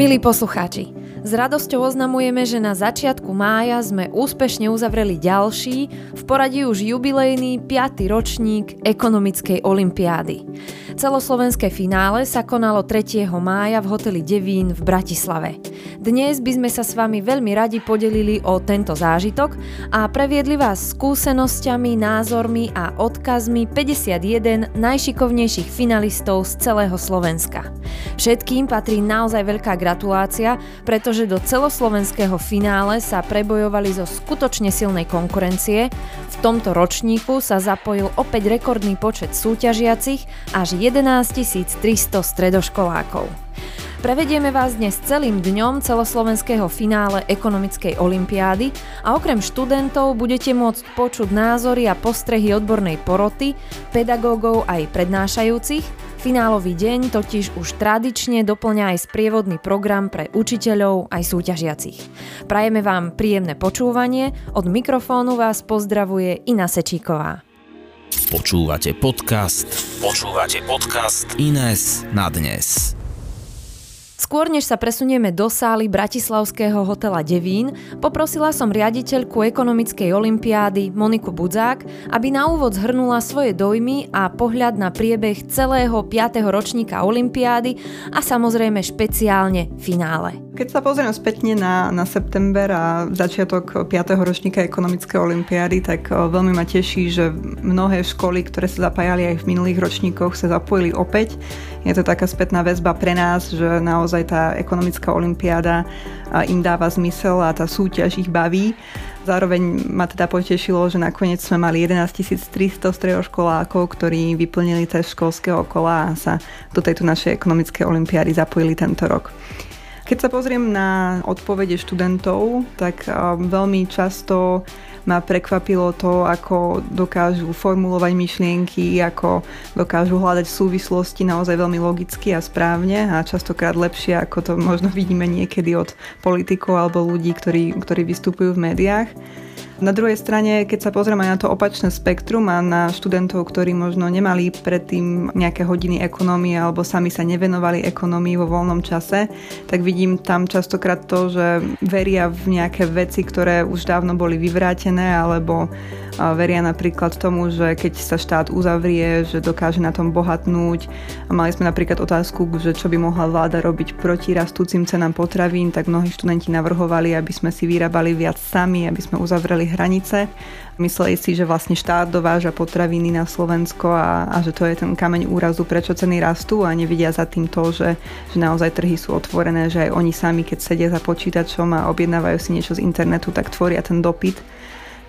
Milí poslucháči, s radosťou oznamujeme, že na začiatku mája sme úspešne uzavreli ďalší, v poradí už jubilejný 5. ročník ekonomickej olimpiády. Celoslovenské finále sa konalo 3. mája v hoteli Devín v Bratislave. Dnes by sme sa s vami veľmi radi podelili o tento zážitok a previedli vás skúsenosťami, názormi a odkazmi 51 najšikovnejších finalistov z celého Slovenska. Všetkým patrí naozaj veľká gratulácia, pretože pretože do celoslovenského finále sa prebojovali zo skutočne silnej konkurencie. V tomto ročníku sa zapojil opäť rekordný počet súťažiacich až 11 300 stredoškolákov. Prevedieme vás dnes celým dňom celoslovenského finále ekonomickej olimpiády a okrem študentov budete môcť počuť názory a postrehy odbornej poroty, pedagógov aj prednášajúcich Finálový deň totiž už tradične doplňa aj sprievodný program pre učiteľov aj súťažiacich. Prajeme vám príjemné počúvanie, od mikrofónu vás pozdravuje Ina Sečíková. Počúvate podcast. Počúvate podcast Ines na dnes. Skôr než sa presunieme do sály Bratislavského hotela Devín, poprosila som riaditeľku ekonomickej olimpiády Moniku Budzák, aby na úvod zhrnula svoje dojmy a pohľad na priebeh celého 5. ročníka olimpiády a samozrejme špeciálne finále. Keď sa pozriem spätne na, na september a začiatok 5. ročníka ekonomickej olimpiády, tak veľmi ma teší, že mnohé školy, ktoré sa zapájali aj v minulých ročníkoch, sa zapojili opäť. Je to taká spätná väzba pre nás, že naozaj tá ekonomická olimpiáda im dáva zmysel a tá súťaž ich baví. Zároveň ma teda potešilo, že nakoniec sme mali 11 300 stredoškolákov, ktorí vyplnili test školského kola a sa do tejto našej ekonomickej olimpiády zapojili tento rok. Keď sa pozriem na odpovede študentov, tak veľmi často ma prekvapilo to, ako dokážu formulovať myšlienky, ako dokážu hľadať súvislosti naozaj veľmi logicky a správne a častokrát lepšie, ako to možno vidíme niekedy od politikov alebo ľudí, ktorí, ktorí vystupujú v médiách. Na druhej strane, keď sa pozrieme na to opačné spektrum a na študentov, ktorí možno nemali predtým nejaké hodiny ekonómie alebo sami sa nevenovali ekonómii vo voľnom čase, tak vidím tam častokrát to, že veria v nejaké veci, ktoré už dávno boli vyvrátené alebo veria napríklad tomu, že keď sa štát uzavrie, že dokáže na tom bohatnúť. A mali sme napríklad otázku, že čo by mohla vláda robiť proti rastúcim cenám potravín, tak mnohí študenti navrhovali, aby sme si vyrábali viac sami, aby sme uzavreli hranice. Mysleli si, že vlastne štát dováža potraviny na Slovensko a, a že to je ten kameň úrazu, prečo ceny rastú a nevidia za tým to, že, že naozaj trhy sú otvorené, že aj oni sami, keď sedia za počítačom a objednávajú si niečo z internetu, tak tvoria ten dopyt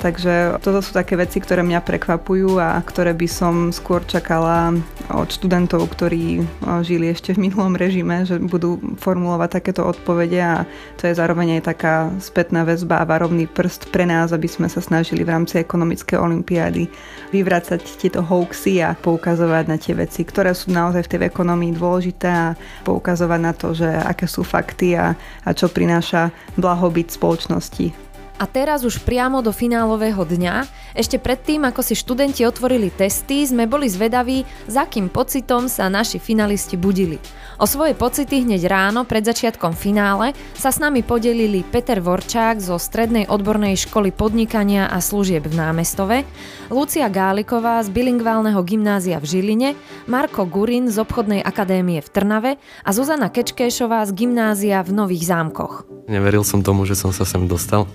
Takže toto sú také veci, ktoré mňa prekvapujú a ktoré by som skôr čakala od študentov, ktorí žili ešte v minulom režime, že budú formulovať takéto odpovede a to je zároveň aj taká spätná väzba a varovný prst pre nás, aby sme sa snažili v rámci ekonomickej olimpiády vyvracať tieto hoaxy a poukazovať na tie veci, ktoré sú naozaj v tej ekonomii dôležité a poukazovať na to, že aké sú fakty a, a čo prináša blahobyt spoločnosti. A teraz už priamo do finálového dňa, ešte predtým, ako si študenti otvorili testy, sme boli zvedaví, za akým pocitom sa naši finalisti budili. O svoje pocity hneď ráno pred začiatkom finále sa s nami podelili Peter Vorčák zo Strednej odbornej školy podnikania a služieb v Námestove, Lucia Gáliková z bilingválneho gymnázia v Žiline, Marko Gurin z obchodnej akadémie v Trnave a Zuzana Kečkéšová z gymnázia v Nových zámkoch. Neveril som tomu, že som sa sem dostal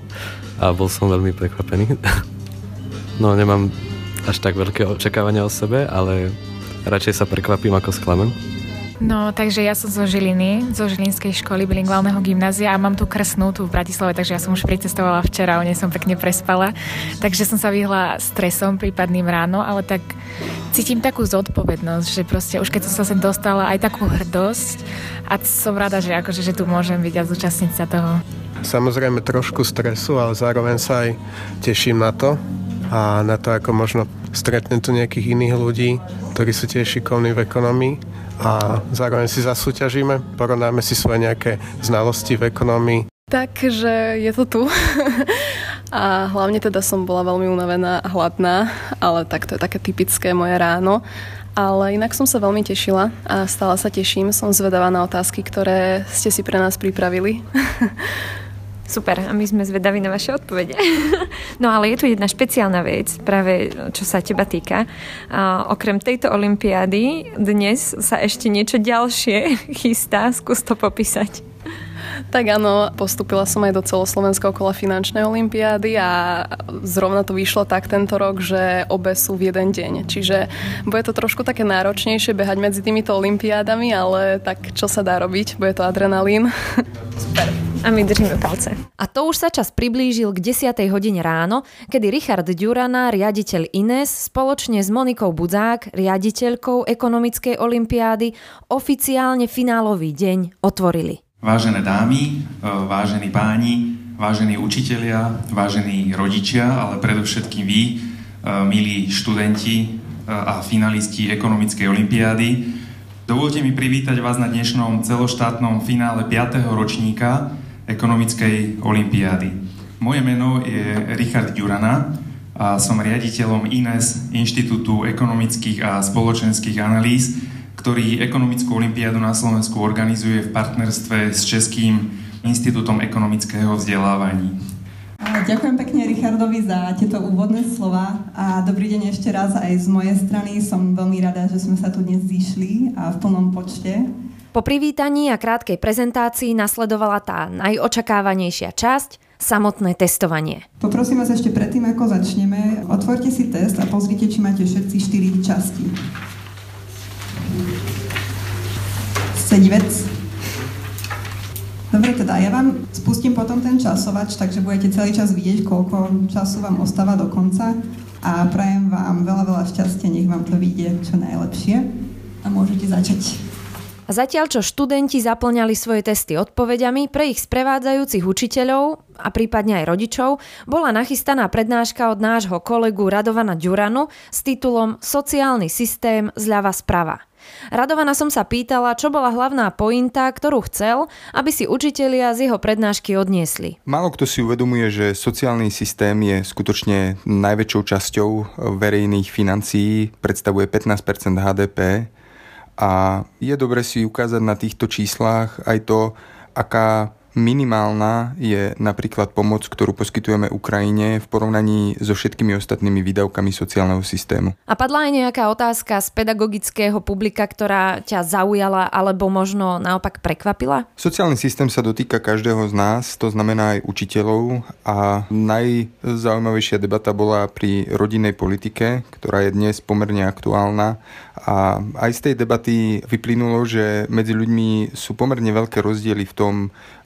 a bol som veľmi prekvapený. No nemám až tak veľké očakávania o sebe, ale radšej sa prekvapím ako sklamem. No, takže ja som zo Žiliny, zo Žilinskej školy bilingválneho gymnázia a mám tu krsnú tu v Bratislave, takže ja som už pricestovala včera, o nej som pekne prespala, takže som sa vyhla stresom prípadným ráno, ale tak cítim takú zodpovednosť, že proste už keď som sa sem dostala, aj takú hrdosť a som rada, že akože, že tu môžem byť a zúčastniť sa toho. Samozrejme trošku stresu, ale zároveň sa aj teším na to a na to, ako možno stretnem tu nejakých iných ľudí, ktorí sú tiež šikovní v ekonomii a zároveň si zasúťažíme, porovnáme si svoje nejaké znalosti v ekonomii. Takže je to tu. a hlavne teda som bola veľmi unavená a hladná, ale tak to je také typické moje ráno. Ale inak som sa veľmi tešila a stále sa teším. Som zvedavá na otázky, ktoré ste si pre nás pripravili. Super, a my sme zvedaví na vaše odpovede. no ale je tu jedna špeciálna vec, práve čo sa teba týka. A, okrem tejto olympiády dnes sa ešte niečo ďalšie chystá. Skús to popísať. Tak áno, postupila som aj do celoslovenského kola finančnej olympiády a zrovna to vyšlo tak tento rok, že obe sú v jeden deň. Čiže bude to trošku také náročnejšie behať medzi týmito olympiádami, ale tak čo sa dá robiť? Bude to adrenalín. Super. A my držíme palce. A to už sa čas priblížil k 10. hodine ráno, kedy Richard Durana, riaditeľ INES, spoločne s Monikou Budzák, riaditeľkou ekonomickej olympiády, oficiálne finálový deň otvorili. Vážené dámy, e, vážení páni, vážení učitelia, vážení rodičia, ale predovšetkým vy, e, milí študenti e, a finalisti ekonomickej olimpiády, dovolte mi privítať vás na dnešnom celoštátnom finále 5. ročníka ekonomickej olimpiády. Moje meno je Richard Ďurana a som riaditeľom INES, Inštitútu ekonomických a spoločenských analýz, ktorý ekonomickú olimpiádu na Slovensku organizuje v partnerstve s Českým institútom ekonomického vzdelávania. Ďakujem pekne Richardovi za tieto úvodné slova a dobrý deň ešte raz aj z mojej strany. Som veľmi rada, že sme sa tu dnes zišli a v plnom počte. Po privítaní a krátkej prezentácii nasledovala tá najočakávanejšia časť, samotné testovanie. Poprosím vás ešte predtým, ako začneme, otvorte si test a pozrite, či máte všetci 4 časti. Sedivec. Dobre, teda ja vám spustím potom ten časovač, takže budete celý čas vidieť, koľko času vám ostáva do konca a prajem vám veľa, veľa šťastia, nech vám to vyjde čo najlepšie a môžete začať. Zatiaľ, čo študenti zaplňali svoje testy odpovediami, pre ich sprevádzajúcich učiteľov a prípadne aj rodičov bola nachystaná prednáška od nášho kolegu Radovana Ďuranu s titulom Sociálny systém zľava sprava. Radovana som sa pýtala, čo bola hlavná pointa, ktorú chcel, aby si učitelia z jeho prednášky odniesli. Málo kto si uvedomuje, že sociálny systém je skutočne najväčšou časťou verejných financií, predstavuje 15% HDP a je dobre si ukázať na týchto číslach aj to, aká Minimálna je napríklad pomoc, ktorú poskytujeme Ukrajine v porovnaní so všetkými ostatnými výdavkami sociálneho systému. A padla aj nejaká otázka z pedagogického publika, ktorá ťa zaujala alebo možno naopak prekvapila? Sociálny systém sa dotýka každého z nás, to znamená aj učiteľov a najzaujímavejšia debata bola pri rodinnej politike, ktorá je dnes pomerne aktuálna a aj z tej debaty vyplynulo, že medzi ľuďmi sú pomerne veľké rozdiely v tom,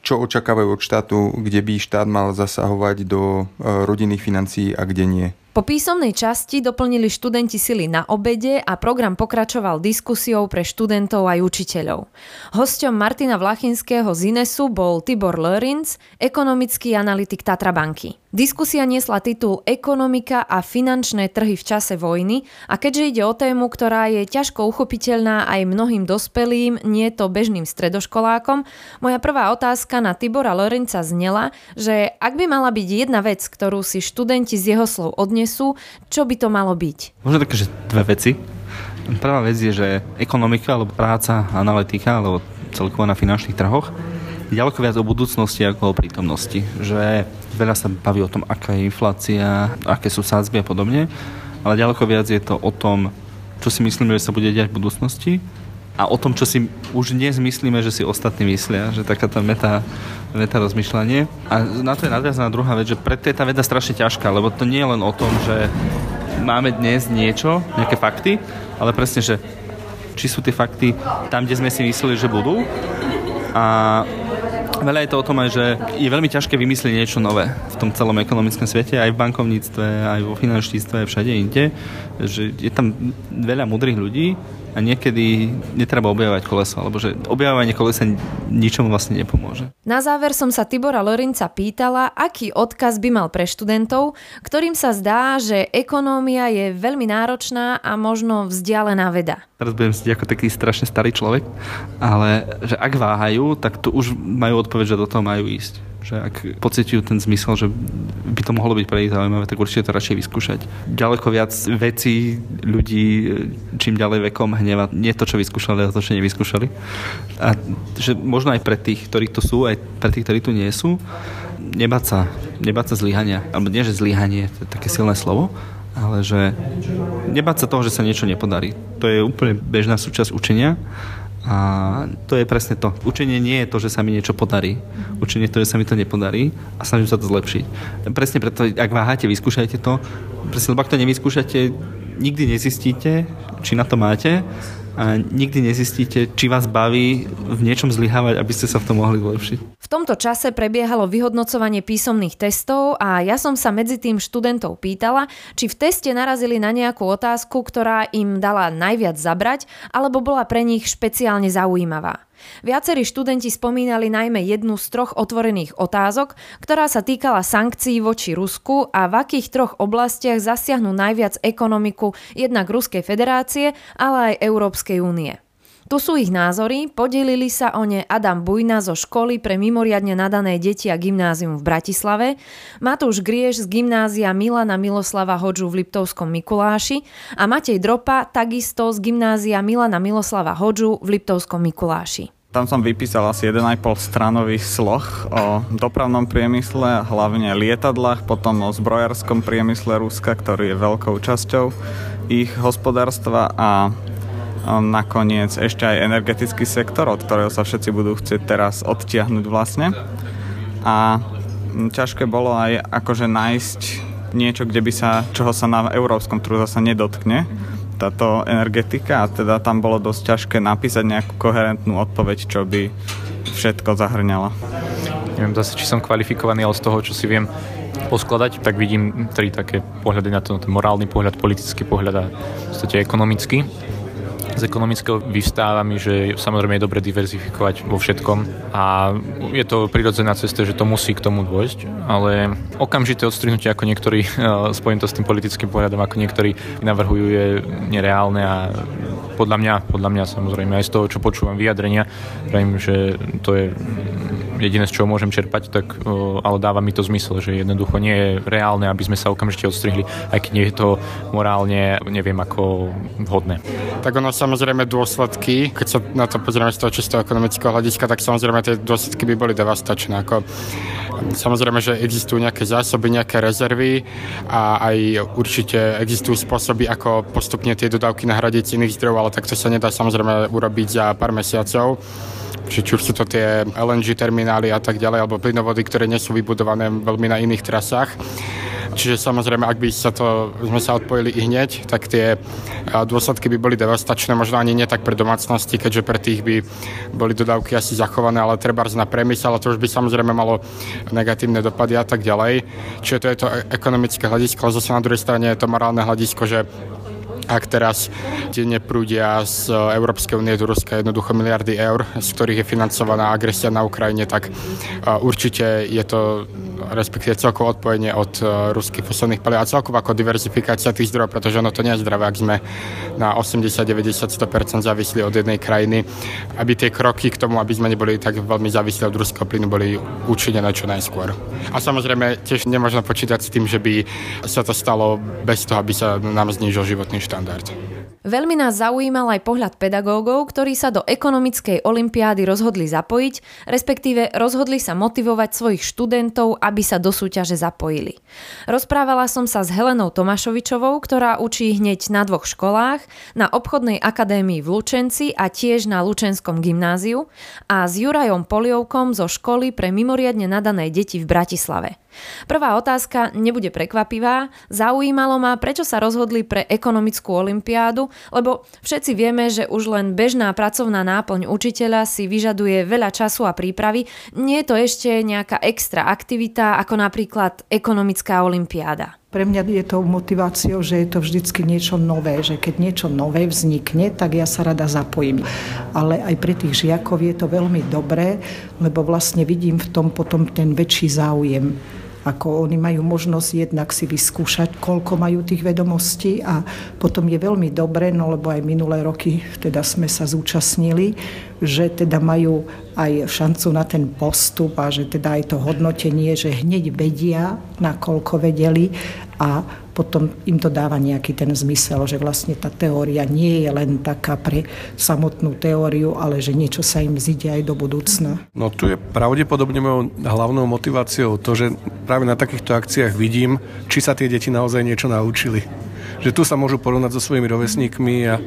čo očakávajú od štátu, kde by štát mal zasahovať do e, rodinných financií a kde nie. Po písomnej časti doplnili študenti sily na obede a program pokračoval diskusiou pre študentov aj učiteľov. Hosťom Martina Vlachinského z Inesu bol Tibor Lörins, ekonomický analytik Tatra banky. Diskusia niesla titul Ekonomika a finančné trhy v čase vojny a keďže ide o tému, ktorá je ťažko uchopiteľná aj mnohým dospelým, nie to bežným stredoškolákom, moja prvá otázka na Tibora Lorenca znela, že ak by mala byť jedna vec, ktorú si študenti z jeho slov odnesú, čo by to malo byť? Možno také, že dve veci. Prvá vec je, že ekonomika alebo práca analytika alebo celkovo na finančných trhoch ďaleko viac o budúcnosti ako o prítomnosti. Že veľa sa baví o tom, aká je inflácia, aké sú sádzby a podobne, ale ďaleko viac je to o tom, čo si myslíme, že sa bude diať v budúcnosti a o tom, čo si už dnes myslíme, že si ostatní myslia, že taká tá meta, meta rozmýšľanie. A na to je nadviazaná druhá vec, že preto je tá veda strašne ťažká, lebo to nie je len o tom, že máme dnes niečo, nejaké fakty, ale presne, že či sú tie fakty tam, kde sme si mysleli, že budú a Veľa je to o tom aj, že je veľmi ťažké vymyslieť niečo nové v tom celom ekonomickom svete, aj v bankovníctve, aj vo finančníctve, aj všade inde. Že je tam veľa mudrých ľudí a niekedy netreba objavovať koleso, alebo že objavovanie kolesa ničomu vlastne nepomôže. Na záver som sa Tibora Lorinca pýtala, aký odkaz by mal pre študentov, ktorým sa zdá, že ekonómia je veľmi náročná a možno vzdialená veda. Teraz budem si ako taký strašne starý človek, ale že ak váhajú, tak tu už majú odpoveď, že do toho majú ísť že ak pocitujú ten zmysel, že by to mohlo byť pre nich zaujímavé, tak určite to radšej vyskúšať. Ďaleko viac vecí ľudí čím ďalej vekom hneva nie to, čo vyskúšali, ale to, čo nevyskúšali. A že možno aj pre tých, ktorí tu sú, aj pre tých, ktorí tu nie sú, nebáť sa, nebáť sa zlyhania. Alebo nie, že zlyhanie, to je také silné slovo, ale že nebáť sa toho, že sa niečo nepodarí. To je úplne bežná súčasť učenia a to je presne to. Učenie nie je to, že sa mi niečo podarí. Učenie je to, že sa mi to nepodarí a snažím sa to zlepšiť. Presne preto, ak váhate, vyskúšajte to. Presne, lebo ak to nevyskúšate, nikdy nezistíte, či na to máte a nikdy nezistíte, či vás baví v niečom zlyhávať, aby ste sa v tom mohli zlepšiť. V tomto čase prebiehalo vyhodnocovanie písomných testov a ja som sa medzi tým študentov pýtala, či v teste narazili na nejakú otázku, ktorá im dala najviac zabrať, alebo bola pre nich špeciálne zaujímavá. Viacerí študenti spomínali najmä jednu z troch otvorených otázok, ktorá sa týkala sankcií voči Rusku a v akých troch oblastiach zasiahnu najviac ekonomiku jednak Ruskej federácie, ale aj Európskej únie. Tu sú ich názory, podelili sa o ne Adam Bujna zo školy pre mimoriadne nadané deti a gymnázium v Bratislave, Matúš Grieš z gymnázia Milana Miloslava Hodžu v Liptovskom Mikuláši a Matej Dropa takisto z gymnázia Milana Miloslava Hodžu v Liptovskom Mikuláši. Tam som vypísal asi 1,5 stranový sloh o dopravnom priemysle, hlavne lietadlách, potom o zbrojárskom priemysle Ruska, ktorý je veľkou časťou ich hospodárstva a nakoniec ešte aj energetický sektor, od ktorého sa všetci budú chcieť teraz odtiahnuť vlastne. A ťažké bolo aj akože nájsť niečo, kde by sa, čoho sa na európskom trhu zase nedotkne táto energetika a teda tam bolo dosť ťažké napísať nejakú koherentnú odpoveď, čo by všetko zahrňala. Neviem zase, či som kvalifikovaný, ale z toho, čo si viem poskladať, tak vidím tri také pohľady na to, ten morálny pohľad, politický pohľad a v podstate ekonomický z ekonomického vyvstáva mi, že samozrejme je dobre diverzifikovať vo všetkom a je to prirodzená cesta, že to musí k tomu dôjsť, ale okamžité odstrihnutie, ako niektorí, spojím to s tým politickým pohľadom, ako niektorí navrhujú, je nereálne a podľa mňa, podľa mňa samozrejme aj z toho, čo počúvam vyjadrenia, viem, že to je jediné, z čoho môžem čerpať, tak, ale dáva mi to zmysel, že jednoducho nie je reálne, aby sme sa okamžite odstrihli, aj keď nie je to morálne, neviem, ako vhodné. Tak ono samozrejme dôsledky, keď sa na to pozrieme z toho čisto ekonomického hľadiska, tak samozrejme tie dôsledky by boli devastačné. Ako, samozrejme, že existujú nejaké zásoby, nejaké rezervy a aj určite existujú spôsoby, ako postupne tie dodávky nahradiť z iných zdrojov, ale takto sa nedá samozrejme urobiť za pár mesiacov či, či už sú to tie LNG terminály a tak ďalej, alebo plynovody, ktoré nie sú vybudované veľmi na iných trasách. Čiže samozrejme, ak by sa to, sme sa odpojili i hneď, tak tie dôsledky by boli devastačné, možno ani nie tak pre domácnosti, keďže pre tých by boli dodávky asi zachované, ale treba na priemysel, ale to už by samozrejme malo negatívne dopady a tak ďalej. Čiže to je to ekonomické hľadisko, ale zase na druhej strane je to morálne hľadisko, že ak teraz denne prúdia z Európskej únie do Ruska jednoducho miliardy eur, z ktorých je financovaná agresia na Ukrajine, tak určite je to respektíve celkovo odpojenie od ruských fosilných palív a celkovo ako diverzifikácia tých zdrojov, pretože ono to nie je zdravé, ak sme na 80, 90, 100% závislí od jednej krajiny, aby tie kroky k tomu, aby sme neboli tak veľmi závislí od ruského plynu, boli učinené čo najskôr. A samozrejme tiež nemôžno počítať s tým, že by sa to stalo bez toho, aby sa nám znížil životný štát štandard. Veľmi nás zaujímal aj pohľad pedagógov, ktorí sa do ekonomickej olympiády rozhodli zapojiť, respektíve rozhodli sa motivovať svojich študentov, aby sa do súťaže zapojili. Rozprávala som sa s Helenou Tomášovičovou, ktorá učí hneď na dvoch školách, na obchodnej akadémii v Lučenci a tiež na Lučenskom gymnáziu a s Jurajom Poliovkom zo školy pre mimoriadne nadané deti v Bratislave. Prvá otázka nebude prekvapivá. Zaujímalo ma, prečo sa rozhodli pre ekonomickú olympiádu, lebo všetci vieme, že už len bežná pracovná náplň učiteľa si vyžaduje veľa času a prípravy. Nie je to ešte nejaká extra aktivita, ako napríklad ekonomická olympiáda. Pre mňa je to motiváciou, že je to vždycky niečo nové, že keď niečo nové vznikne, tak ja sa rada zapojím. Ale aj pre tých žiakov je to veľmi dobré, lebo vlastne vidím v tom potom ten väčší záujem ako oni majú možnosť jednak si vyskúšať, koľko majú tých vedomostí a potom je veľmi dobre, no lebo aj minulé roky teda sme sa zúčastnili, že teda majú aj šancu na ten postup a že teda aj to hodnotenie, že hneď vedia, nakoľko vedeli a potom im to dáva nejaký ten zmysel, že vlastne tá teória nie je len taká pre samotnú teóriu, ale že niečo sa im zíde aj do budúcna. No tu je pravdepodobne mojou hlavnou motiváciou to, že práve na takýchto akciách vidím, či sa tie deti naozaj niečo naučili. Že tu sa môžu porovnať so svojimi rovesníkmi a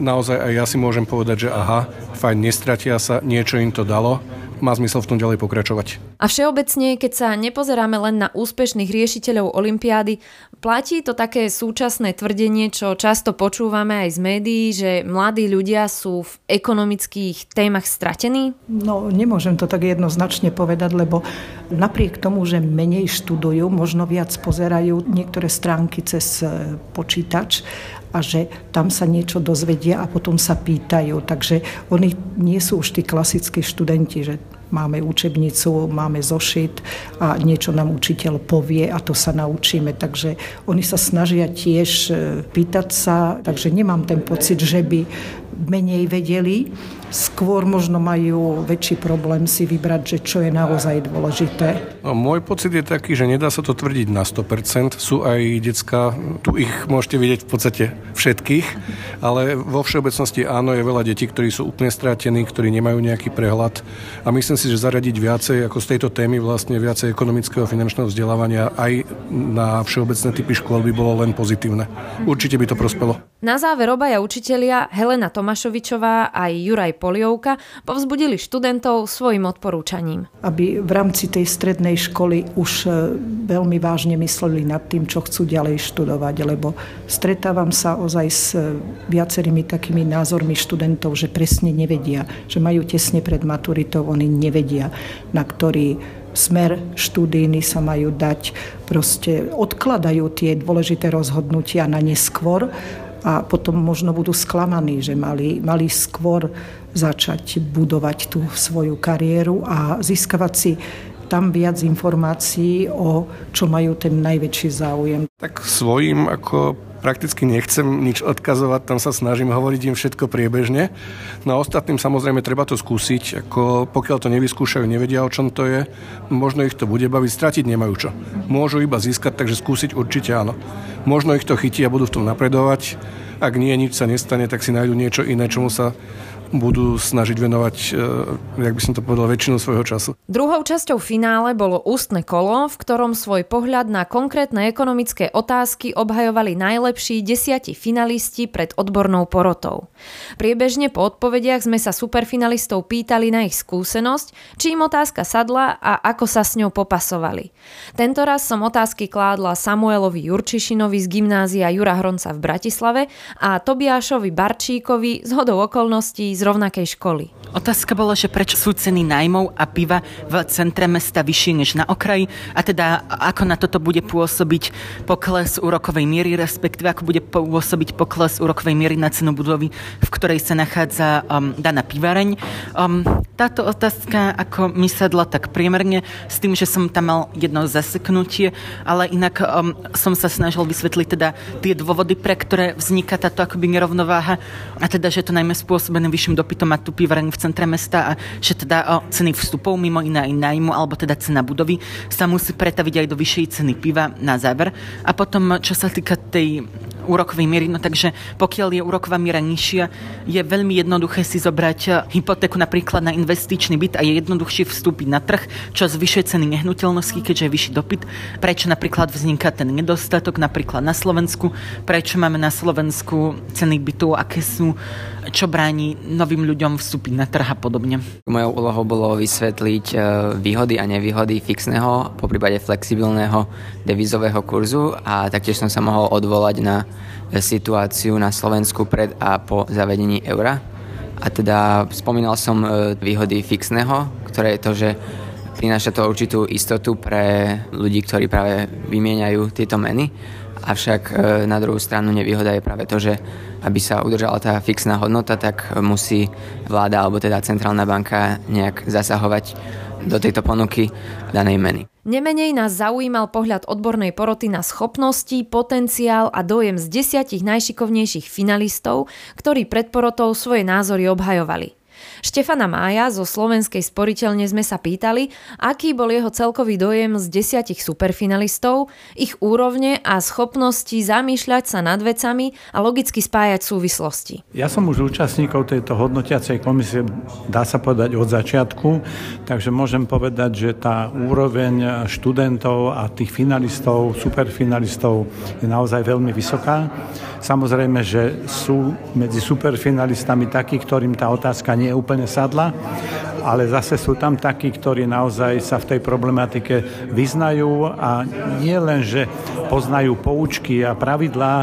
naozaj aj ja si môžem povedať, že aha, fajn, nestratia sa, niečo im to dalo, má zmysel v tom ďalej pokračovať. A všeobecne, keď sa nepozeráme len na úspešných riešiteľov Olympiády, platí to také súčasné tvrdenie, čo často počúvame aj z médií, že mladí ľudia sú v ekonomických témach stratení? No, nemôžem to tak jednoznačne povedať, lebo napriek tomu, že menej študujú, možno viac pozerajú niektoré stránky cez e, počítač a že tam sa niečo dozvedia a potom sa pýtajú. Takže oni nie sú už tí klasickí študenti, že máme učebnicu, máme zošit a niečo nám učiteľ povie a to sa naučíme. Takže oni sa snažia tiež e, pýtať sa, takže nemám ten pocit, že by menej vedeli, skôr možno majú väčší problém si vybrať, že čo je naozaj dôležité. No, môj pocit je taký, že nedá sa to tvrdiť na 100%. Sú aj decka, tu ich môžete vidieť v podstate všetkých, ale vo všeobecnosti áno, je veľa detí, ktorí sú úplne strátení, ktorí nemajú nejaký prehľad a myslím si, že zaradiť viacej ako z tejto témy vlastne viacej ekonomického a finančného vzdelávania aj na všeobecné typy škôl by bolo len pozitívne. Určite by to prospelo. Na záver obaja učitelia Helena Tomašovičová a Juraj Poliovka povzbudili študentov svojim odporúčaním. Aby v rámci tej strednej školy už e, veľmi vážne mysleli nad tým, čo chcú ďalej študovať, lebo stretávam sa ozaj s e, viacerými takými názormi študentov, že presne nevedia, že majú tesne pred maturitou, oni nevedia, na ktorý smer štúdijný sa majú dať, proste odkladajú tie dôležité rozhodnutia na neskôr a potom možno budú sklamaní, že mali, mali skôr začať budovať tú svoju kariéru a získavať si tam viac informácií, o čo majú ten najväčší záujem. Tak svojím ako prakticky nechcem nič odkazovať, tam sa snažím hovoriť im všetko priebežne. No a ostatným samozrejme treba to skúsiť, ako pokiaľ to nevyskúšajú, nevedia o čom to je, možno ich to bude baviť, stratiť nemajú čo. Môžu iba získať, takže skúsiť určite áno. Možno ich to chytí a budú v tom napredovať, ak nie, nič sa nestane, tak si nájdu niečo iné, čomu sa budú snažiť venovať, e, jak by som to povedal, väčšinu svojho času. Druhou časťou finále bolo ústne kolo, v ktorom svoj pohľad na konkrétne ekonomické otázky obhajovali najlepší desiati finalisti pred odbornou porotou. Priebežne po odpovediach sme sa superfinalistov pýtali na ich skúsenosť, či im otázka sadla a ako sa s ňou popasovali. Tento raz som otázky kládla Samuelovi Jurčišinovi z gymnázia Jura Hronca v Bratislave a Tobiášovi Barčíkovi z hodou okolností rovnakej školy. Otázka bola, že prečo sú ceny najmov a piva v centre mesta vyššie než na okraji a teda ako na toto bude pôsobiť pokles úrokovej miery, respektíve ako bude pôsobiť pokles úrokovej miery na cenu budovy, v ktorej sa nachádza um, daná pivareň. Um, táto otázka ako mi sadla tak priemerne s tým, že som tam mal jedno zaseknutie, ale inak um, som sa snažil vysvetliť teda tie dôvody, pre ktoré vzniká táto akoby nerovnováha a teda, že to najmä spôsobené vyšším väčším dopytom mať tú pivareň v centre mesta a že teda o, ceny vstupov mimo iné aj nájmu alebo teda cena budovy sa musí pretaviť aj do vyššej ceny piva na záver. A potom, čo sa týka tej úrokovej miery, no takže pokiaľ je úroková miera nižšia, je veľmi jednoduché si zobrať eh, hypotéku napríklad na investičný byt a je jednoduchšie vstúpiť na trh, čo zvyšuje ceny nehnuteľnosti, keďže je vyšší dopyt. Prečo napríklad vzniká ten nedostatok napríklad na Slovensku, prečo máme na Slovensku ceny bytov, aké sú, čo bráni novým ľuďom vstúpiť na trh a podobne. Mojou úlohou bolo vysvetliť eh, výhody a nevýhody fixného, po prípade flexibilného devizového kurzu a taktiež som sa mohol odvolať na situáciu na Slovensku pred a po zavedení eura. A teda spomínal som e, výhody fixného, ktoré je to, že prináša to určitú istotu pre ľudí, ktorí práve vymieňajú tieto meny. Avšak e, na druhú stranu nevýhoda je práve to, že aby sa udržala tá fixná hodnota, tak musí vláda alebo teda centrálna banka nejak zasahovať do tejto ponuky danej meny. Nemenej nás zaujímal pohľad odbornej poroty na schopnosti, potenciál a dojem z desiatich najšikovnejších finalistov, ktorí pred porotou svoje názory obhajovali. Štefana Mája zo Slovenskej sporiteľne sme sa pýtali, aký bol jeho celkový dojem z desiatich superfinalistov, ich úrovne a schopnosti zamýšľať sa nad vecami a logicky spájať súvislosti. Ja som už účastníkov tejto hodnotiacej komisie, dá sa povedať, od začiatku, takže môžem povedať, že tá úroveň študentov a tých finalistov, superfinalistov je naozaj veľmi vysoká. Samozrejme, že sú medzi superfinalistami takí, ktorým tá otázka nie je úplne sadla, ale zase sú tam takí, ktorí naozaj sa v tej problematike vyznajú a nie len, že poznajú poučky a pravidlá,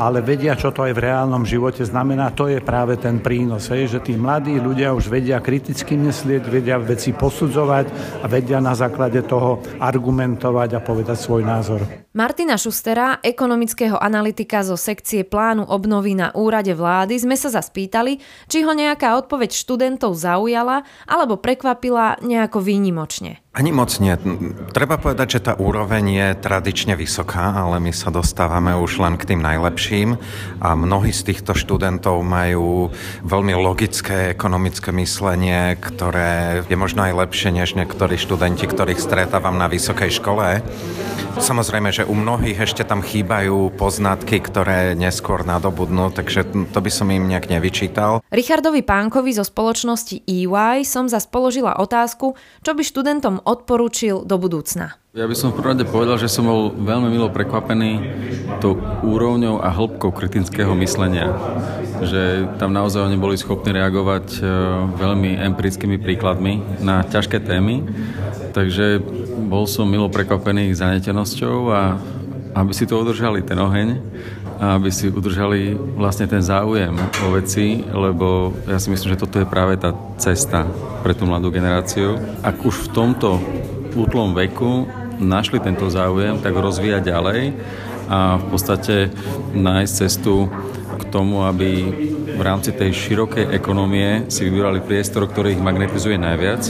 ale vedia, čo to aj v reálnom živote znamená. To je práve ten prínos, hej, že tí mladí ľudia už vedia kriticky myslieť, vedia veci posudzovať a vedia na základe toho argumentovať a povedať svoj názor. Martina Šustera, ekonomického analytika zo sekcie plánu obnovy na úrade vlády, sme sa zaspýtali, či ho nejaká odpoveď študentov zaujala alebo prekvapila nejako výnimočne. Ani moc nie. Treba povedať, že tá úroveň je tradične vysoká, ale my sa dostávame už len k tým najlepším a mnohí z týchto študentov majú veľmi logické ekonomické myslenie, ktoré je možno aj lepšie než niektorí študenti, ktorých stretávam na vysokej škole. Samozrejme, že u mnohých ešte tam chýbajú poznatky, ktoré neskôr nadobudnú, takže to by som im nejak nevyčítal. Richardovi Pánkovi zo spoločnosti EY som zas položila otázku, čo by študentom odporúčil do budúcna? Ja by som v prvom povedal, že som bol veľmi milo prekvapený tou úrovňou a hĺbkou kritického myslenia. Že tam naozaj oni boli schopní reagovať e, veľmi empirickými príkladmi na ťažké témy. Takže bol som milo prekvapený ich zanetenosťou a aby si to udržali, ten oheň, aby si udržali vlastne ten záujem o veci, lebo ja si myslím, že toto je práve tá cesta pre tú mladú generáciu. Ak už v tomto útlom veku našli tento záujem, tak rozvíjať ďalej a v podstate nájsť cestu k tomu, aby v rámci tej širokej ekonomie si vybrali priestor, ktorý ich magnetizuje najviac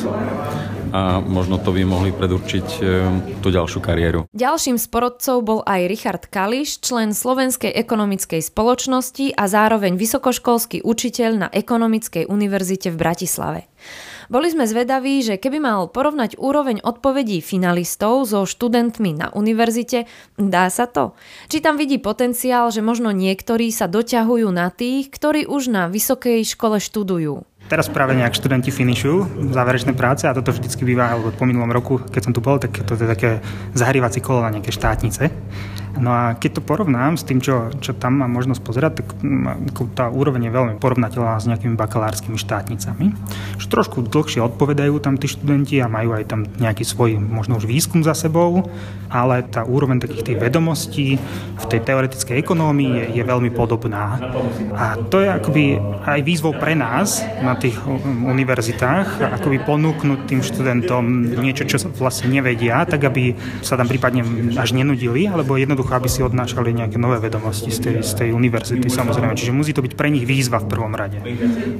a možno to by mohli predurčiť e, tú ďalšiu kariéru. Ďalším sporodcov bol aj Richard Kališ, člen Slovenskej ekonomickej spoločnosti a zároveň vysokoškolský učiteľ na Ekonomickej univerzite v Bratislave. Boli sme zvedaví, že keby mal porovnať úroveň odpovedí finalistov so študentmi na univerzite, dá sa to? Či tam vidí potenciál, že možno niektorí sa doťahujú na tých, ktorí už na vysokej škole študujú? Teraz práve nejak študenti finišujú záverečné práce a toto vždycky býva, alebo po minulom roku, keď som tu bol, tak to je také zahrievací kolo na nejaké štátnice. No a keď to porovnám s tým, čo, čo tam mám možnosť pozerať, tak mm, tá úroveň je veľmi porovnateľná s nejakými bakalárskymi štátnicami. Že trošku dlhšie odpovedajú tam tí študenti a majú aj tam nejaký svoj možno už výskum za sebou, ale tá úroveň takých tých vedomostí v tej teoretickej ekonómii je, je veľmi podobná. A to je akoby aj výzvou pre nás na tých univerzitách, akoby ponúknuť tým študentom niečo, čo vlastne nevedia, tak aby sa tam prípadne až nenudili, alebo jednoducho jednoducho, aby si odnášali nejaké nové vedomosti z tej, z tej univerzity samozrejme. Čiže musí to byť pre nich výzva v prvom rade.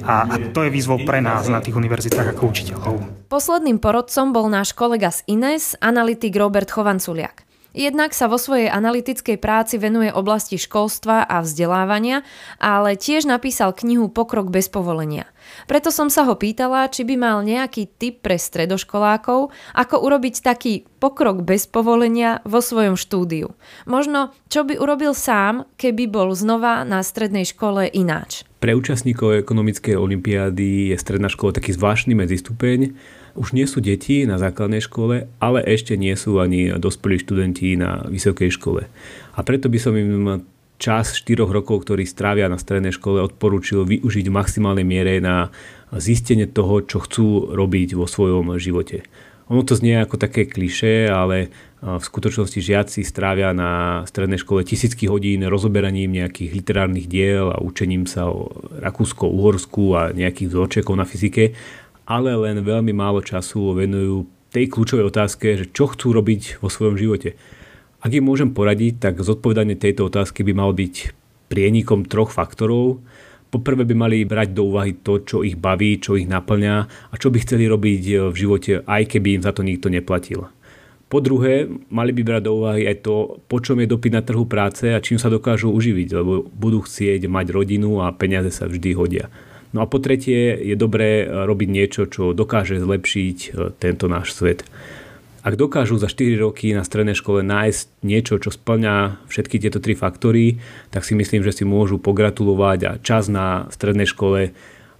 A, a to je výzvou pre nás na tých univerzitách ako učiteľov. Posledným porodcom bol náš kolega z Ines, analytik Robert Chovanculiak. Jednak sa vo svojej analytickej práci venuje oblasti školstva a vzdelávania, ale tiež napísal knihu Pokrok bez povolenia. Preto som sa ho pýtala, či by mal nejaký tip pre stredoškolákov, ako urobiť taký pokrok bez povolenia vo svojom štúdiu. Možno, čo by urobil sám, keby bol znova na strednej škole ináč. Pre účastníkov ekonomickej olimpiády je stredná škola taký zvláštny medzistupeň, už nie sú deti na základnej škole, ale ešte nie sú ani dospelí študenti na vysokej škole. A preto by som im čas 4 rokov, ktorý strávia na strednej škole, odporúčil využiť v maximálnej miere na zistenie toho, čo chcú robiť vo svojom živote. Ono to znie ako také kliše, ale v skutočnosti žiaci strávia na strednej škole tisícky hodín rozoberaním nejakých literárnych diel a učením sa o Rakúsko-Uhorsku a nejakých vzorčekov na fyzike ale len veľmi málo času venujú tej kľúčovej otázke, že čo chcú robiť vo svojom živote. Ak im môžem poradiť, tak zodpovedanie tejto otázky by mal byť prienikom troch faktorov. Poprvé by mali brať do úvahy to, čo ich baví, čo ich naplňa a čo by chceli robiť v živote, aj keby im za to nikto neplatil. Po druhé, mali by brať do úvahy aj to, po čom je dopyt na trhu práce a čím sa dokážu uživiť, lebo budú chcieť mať rodinu a peniaze sa vždy hodia. No a po tretie je dobré robiť niečo, čo dokáže zlepšiť tento náš svet. Ak dokážu za 4 roky na strednej škole nájsť niečo, čo splňa všetky tieto tri faktory, tak si myslím, že si môžu pogratulovať a čas na strednej škole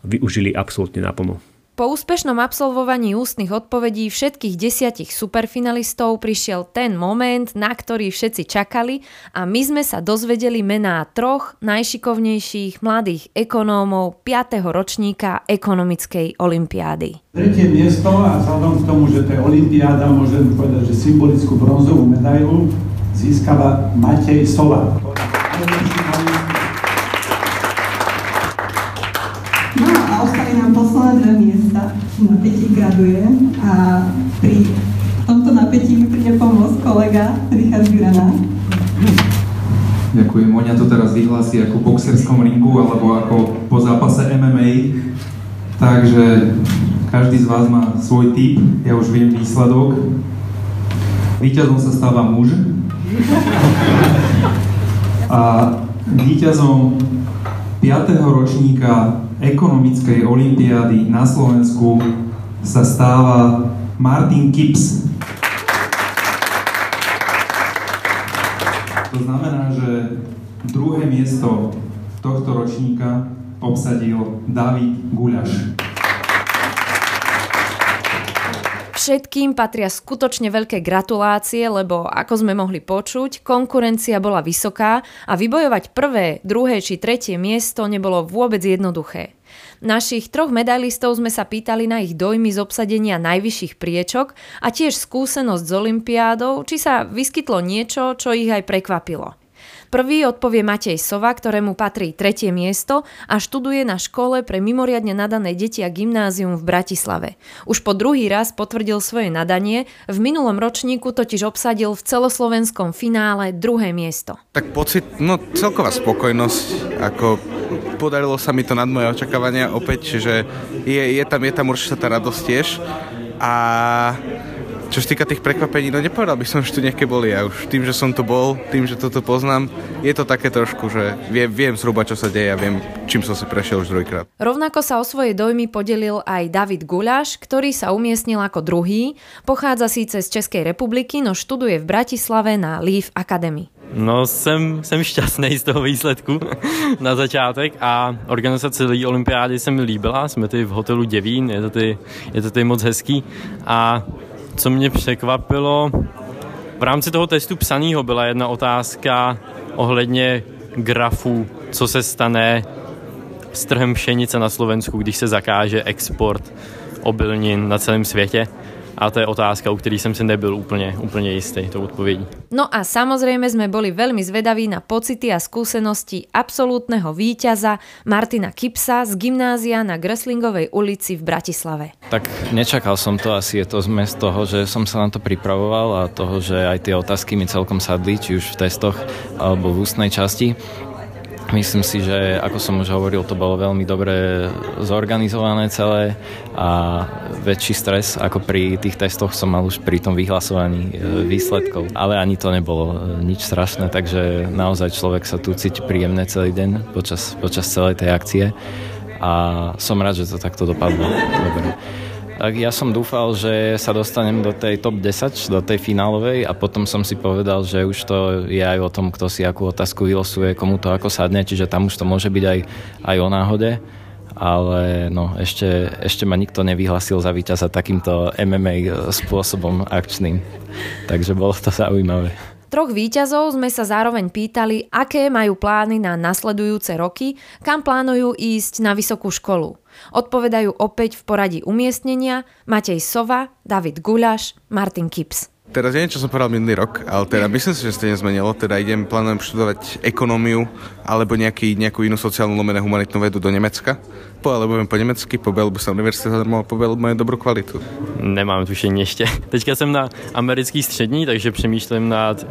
využili absolútne naplno. Po úspešnom absolvovaní ústnych odpovedí všetkých desiatich superfinalistov prišiel ten moment, na ktorý všetci čakali a my sme sa dozvedeli mená troch najšikovnejších mladých ekonómov 5. ročníka ekonomickej olimpiády. Tretie miesto a vzhľadom k tomu, že to je olimpiáda, môžem povedať, že symbolickú bronzovú medailu získava Matej Sova. posledné dve miesta napätí graduje a pri tomto napätí mi príde pomôcť kolega Richard Jurana. Ďakujem. Oňa to teraz vyhlási ako v boxerskom ringu alebo ako po zápase MMA. Takže každý z vás má svoj typ, ja už viem výsledok. Výťazom sa stáva muž. A víťazom 5. ročníka ekonomickej olimpiády na Slovensku sa stáva Martin Kips. To znamená, že druhé miesto tohto ročníka obsadil David Guľaš. Všetkým patria skutočne veľké gratulácie, lebo ako sme mohli počuť, konkurencia bola vysoká a vybojovať prvé, druhé či tretie miesto nebolo vôbec jednoduché. Našich troch medailistov sme sa pýtali na ich dojmy z obsadenia najvyšších priečok a tiež skúsenosť s olympiádou, či sa vyskytlo niečo, čo ich aj prekvapilo. Prvý odpovie Matej Sova, ktorému patrí tretie miesto a študuje na škole pre mimoriadne nadané deti a gymnázium v Bratislave. Už po druhý raz potvrdil svoje nadanie, v minulom ročníku totiž obsadil v celoslovenskom finále druhé miesto. Tak pocit, no celková spokojnosť, ako podarilo sa mi to nad moje očakávania opäť, že je, je tam, je tam určite tá radosť tiež a čo sa týka tých prekvapení, no nepovedal by som, že tu nejaké boli. A už tým, že som tu bol, tým, že toto poznám, je to také trošku, že viem, viem zhruba, čo sa deje a viem, čím som si prešiel už druhýkrát. Rovnako sa o svoje dojmy podelil aj David Guľaš, ktorý sa umiestnil ako druhý. Pochádza síce z Českej republiky, no študuje v Bratislave na Leaf Academy. No, jsem, jsem šťastný z toho výsledku na začátek a organizace celé olympiády se mi líbila. Jsme tady v hotelu Děvín, je to tady, je to tady moc hezký a co mě překvapilo, v rámci toho testu psaného byla jedna otázka ohledně grafu, co se stane s trhem pšenice na Slovensku, když se zakáže export obilnin na celém světě. A to je otázka, u ktorej som si nebyl úplne, úplne istý, to odpovedí. No a samozrejme sme boli veľmi zvedaví na pocity a skúsenosti absolútneho víťaza Martina Kipsa z gymnázia na Greslingovej ulici v Bratislave. Tak nečakal som to, asi je to zmes toho, že som sa na to pripravoval a toho, že aj tie otázky mi celkom sadli, či už v testoch alebo v ústnej časti. Myslím si, že ako som už hovoril, to bolo veľmi dobre zorganizované celé a väčší stres ako pri tých testoch som mal už pri tom vyhlasovaní e, výsledkov. Ale ani to nebolo e, nič strašné, takže naozaj človek sa tu cíti príjemne celý deň počas, počas celej tej akcie a som rád, že to takto dopadlo. Dobre. Tak ja som dúfal, že sa dostanem do tej top 10, do tej finálovej a potom som si povedal, že už to je aj o tom, kto si akú otázku vylosuje, komu to ako sadne, čiže tam už to môže byť aj, aj o náhode ale no, ešte, ešte ma nikto nevyhlasil za víťaza takýmto MMA spôsobom akčným. Takže bolo to zaujímavé. Troch výťazov sme sa zároveň pýtali, aké majú plány na nasledujúce roky, kam plánujú ísť na vysokú školu. Odpovedajú opäť v poradí umiestnenia Matej Sova, David Guľaš, Martin Kips. Teraz neviem, čo som povedal minulý rok, ale teda myslím si, že sa nezmenilo. Teda idem, plánujem študovať ekonómiu alebo nejaký, nejakú inú sociálnu lomenú humanitnú vedu do Nemecka. Po, alebo po nemecky, po by som univerzite zadarmo a po majú dobrú kvalitu. Nemám tušení ještě. Teďka jsem na americký střední, takže přemýšlím nad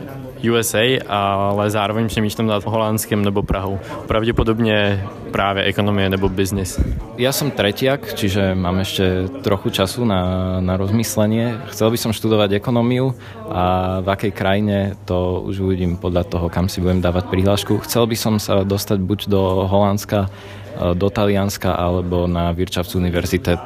USA, ale zároveň přemýšlím nad Holandskem nebo Prahou. Pravděpodobně právě ekonomie nebo biznis. Ja som tretiak, čiže mám ešte trochu času na, na rozmyslenie. Chcel by som študovať ekonómiu a v akej krajine to už uvidím podľa toho, kam si budem dávať prihlášku. Chcel by som sa dostať buď do Holandska do Talianska alebo na Wirtschaftsuniversität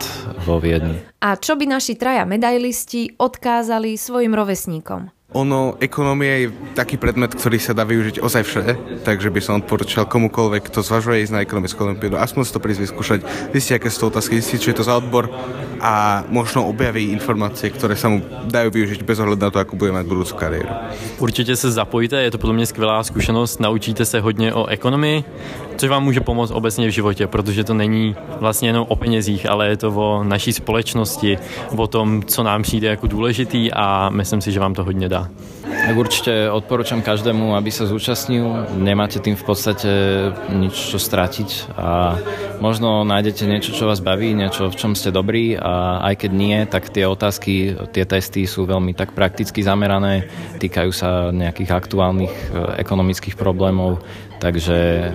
vo Viedni. A čo by naši traja medailisti odkázali svojim rovesníkom? Ono, ekonomia je taký predmet, ktorý sa dá využiť ozaj všade, takže by som odporúčal komukoľvek, kto zvažuje ísť na ekonomickú olimpiádu, aspoň si to prísť vyskúšať, zistiť, aké sú to otázky, zistiť, čo je to za odbor a možno objaví informácie, ktoré sa mu dajú využiť bez ohľadu na to, ako bude mať budúcu kariéru. Určitě se zapojte, je to podle mě skvělá zkušenost, naučíte se hodně o ekonomii, což vám může pomoct obecně v životě, protože to není vlastně jenom o penězích, ale je to o naší společnosti, o tom, co nám přijde jako důležitý a myslím si, že vám to hodně dá. Tak určite odporúčam každému, aby sa zúčastnil. Nemáte tým v podstate nič, čo stratiť a možno nájdete niečo, čo vás baví, niečo, v čom ste dobrí a aj keď nie, tak tie otázky, tie testy sú veľmi tak prakticky zamerané, týkajú sa nejakých aktuálnych e, ekonomických problémov, takže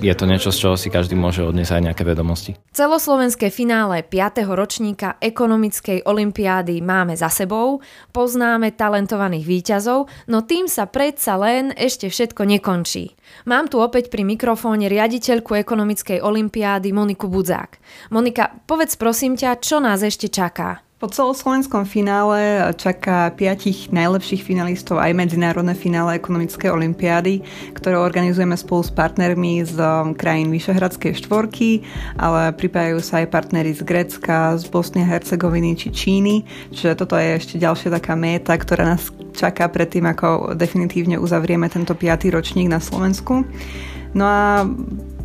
je to niečo, z čoho si každý môže odniesť aj nejaké vedomosti. Celoslovenské finále 5. ročníka ekonomickej olympiády máme za sebou, poznáme talentovaných výťazov, no tým sa predsa len ešte všetko nekončí. Mám tu opäť pri mikrofóne riaditeľku ekonomickej olympiády Moniku Budzák. Monika, povedz prosím ťa, čo nás ešte čaká? Po celoslovenskom finále čaká piatich najlepších finalistov aj medzinárodné finále ekonomické olympiády, ktoré organizujeme spolu s partnermi z um, krajín Vyšehradskej štvorky, ale pripájajú sa aj partnery z Grécka, z Bosny Hercegoviny či Číny, čiže toto je ešte ďalšia taká méta, ktorá nás čaká predtým, ako definitívne uzavrieme tento piatý ročník na Slovensku. No a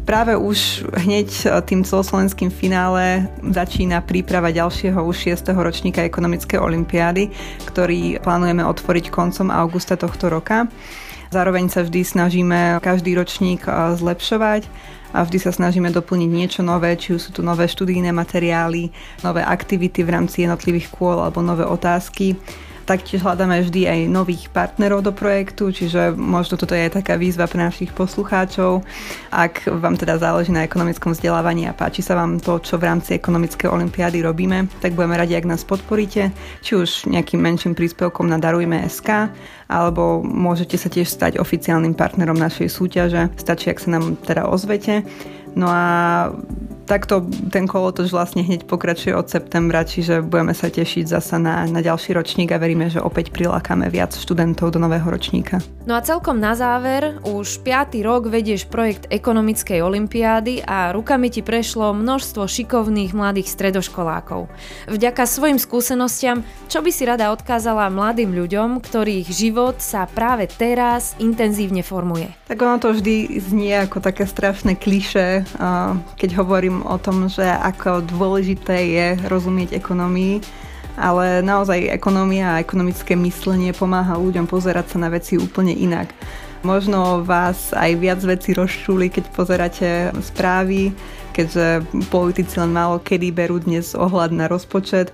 Práve už hneď e, tým celoslovenským finále začína príprava ďalšieho už 6. ročníka ekonomickej olympiády, ktorý plánujeme otvoriť koncom augusta tohto roka. Zároveň sa vždy snažíme každý ročník e, zlepšovať a vždy sa snažíme doplniť niečo nové, či už sú tu nové študijné materiály, nové aktivity v rámci jednotlivých kôl alebo nové otázky. Taktiež hľadáme vždy aj nových partnerov do projektu, čiže možno toto je taká výzva pre našich poslucháčov. Ak vám teda záleží na ekonomickom vzdelávaní a páči sa vám to, čo v rámci ekonomickej olympiády robíme, tak budeme radi, ak nás podporíte, či už nejakým menším príspevkom na Darujme.sk, alebo môžete sa tiež stať oficiálnym partnerom našej súťaže. Stačí, ak sa nám teda ozvete. No a takto ten kolotoč vlastne hneď pokračuje od septembra, čiže budeme sa tešiť zasa na, na ďalší ročník a veríme, že opäť prilákame viac študentov do nového ročníka. No a celkom na záver, už 5. rok vedieš projekt ekonomickej olympiády a rukami ti prešlo množstvo šikovných mladých stredoškolákov. Vďaka svojim skúsenostiam, čo by si rada odkázala mladým ľuďom, ktorých život sa práve teraz intenzívne formuje? Tak ono to vždy znie ako také strašné kliše, keď hovorím o tom, že ako dôležité je rozumieť ekonomii, ale naozaj ekonomia a ekonomické myslenie pomáha ľuďom pozerať sa na veci úplne inak. Možno vás aj viac veci rozčuli, keď pozeráte správy, keďže politici len málo kedy berú dnes ohľad na rozpočet.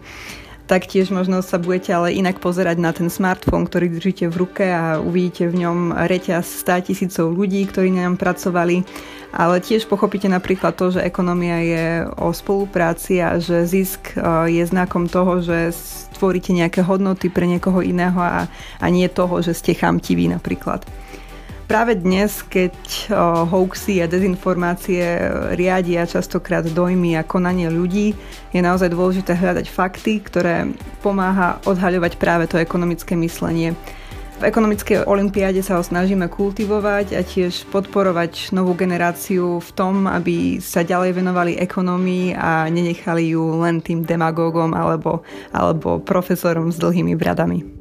Taktiež možno sa budete ale inak pozerať na ten smartfón, ktorý držíte v ruke a uvidíte v ňom reťaz 100 tisícov ľudí, ktorí na ňom pracovali ale tiež pochopíte napríklad to, že ekonomia je o spolupráci a že zisk e, je znakom toho, že stvoríte nejaké hodnoty pre niekoho iného a, a nie toho, že ste chamtiví napríklad. Práve dnes, keď e, hoaxy a dezinformácie riadia častokrát dojmy a konanie ľudí, je naozaj dôležité hľadať fakty, ktoré pomáha odhaľovať práve to ekonomické myslenie. V ekonomickej olympiáde sa ho snažíme kultivovať a tiež podporovať novú generáciu v tom, aby sa ďalej venovali ekonomii a nenechali ju len tým demagógom alebo, alebo profesorom s dlhými bradami.